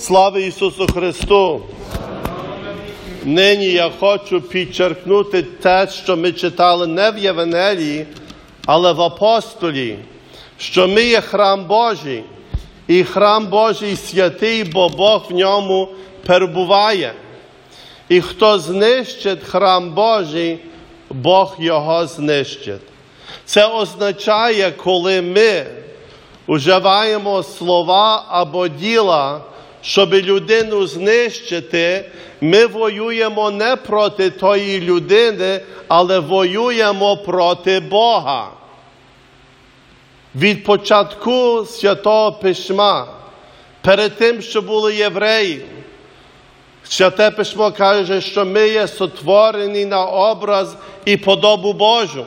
Слава Ісусу Христу! Нині я хочу підчеркнути те, що ми читали не в Євангелії, але в апостолі, що ми є храм Божий, і храм Божий святий, бо Бог в ньому перебуває. І хто знищить храм Божий, Бог його знищить. Це означає, коли ми уживаємо слова або діла, щоб людину знищити, ми воюємо не проти тої людини, але воюємо проти Бога. Від початку святого письма, перед тим, що були євреї, святе письмо каже, що ми є сотворені на образ і подобу Божу.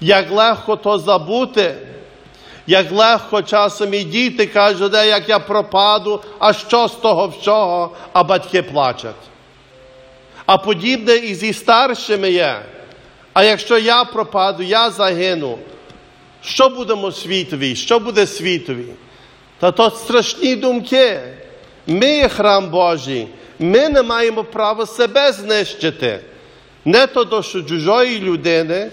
Як легко то забути, як легко часом і діти кажуть, де як я пропаду, а що з того всього, а батьки плачуть. А подібне і зі старшими є. А якщо я пропаду, я загину, що будемо світові? Що буде світові? Та то страшні думки. Ми храм Божий, ми не маємо права себе знищити. Не то до чужої людини.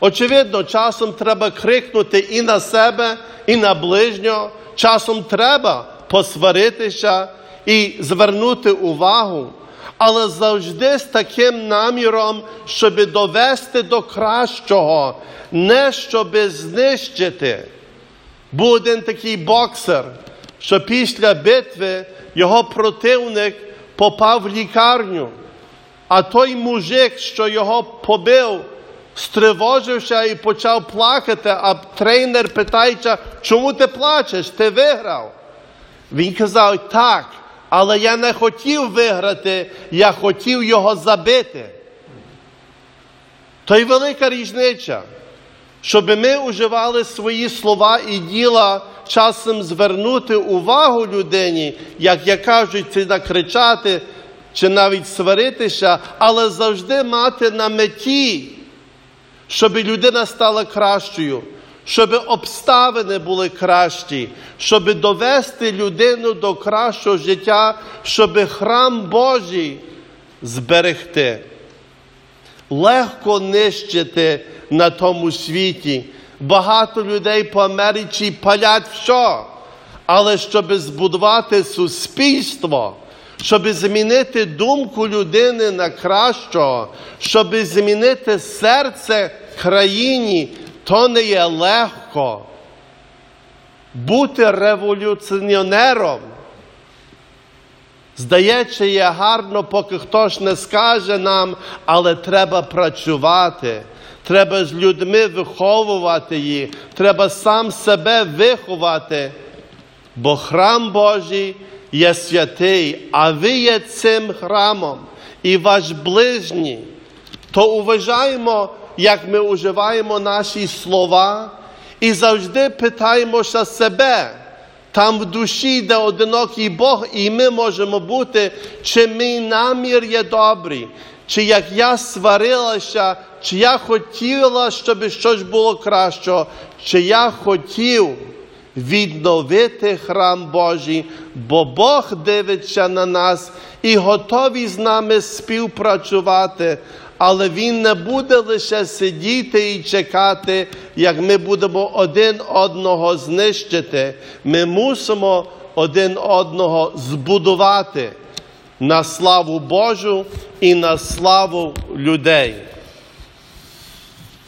Очевидно, часом треба крикнути і на себе, і на ближнього. Часом треба посваритися і звернути увагу, але завжди з таким наміром, щоб довести до кращого, не щоб знищити. Був один такий боксер, що після битви його противник попав в лікарню, а той мужик, що його побив, стривожився і почав плакати, а тренер питається, чому ти плачеш? Ти виграв. Він казав, так, але я не хотів виграти, я хотів його забити. То й велика різниця, щоб ми уживали свої слова і діла часом звернути увагу людині, як я кажу, чи накричати, чи навіть сваритися, але завжди мати на меті щоб людина стала кращою, щоб обставини були кращі, щоб довести людину до кращого життя, щоб храм Божий зберегти. Легко нищити на тому світі. Багато людей по Америці палять все, але щоб збудувати суспільство щоб змінити думку людини на кращого, щоб змінити серце країні, то не є легко. Бути революціонером. Здається, є гарно, поки хтось не скаже нам, але треба працювати. Треба з людьми виховувати їх, треба сам себе виховати, бо храм Божий є святий, а ви є цим храмом. І ваш ближній, то уважаємо, як ми уживаємо наші слова і завжди питаємося себе. Там в душі, де одинокий Бог, і ми можемо бути, чи мій намір є добрий, чи як я сварилася, чи я хотіла, щоб щось було кращого, чи я хотів відновити храм Божий, бо Бог дивиться на нас і готовий з нами співпрацювати. Але Він не буде лише сидіти і чекати, як ми будемо один одного знищити. Ми мусимо один одного збудувати на славу Божу і на славу людей.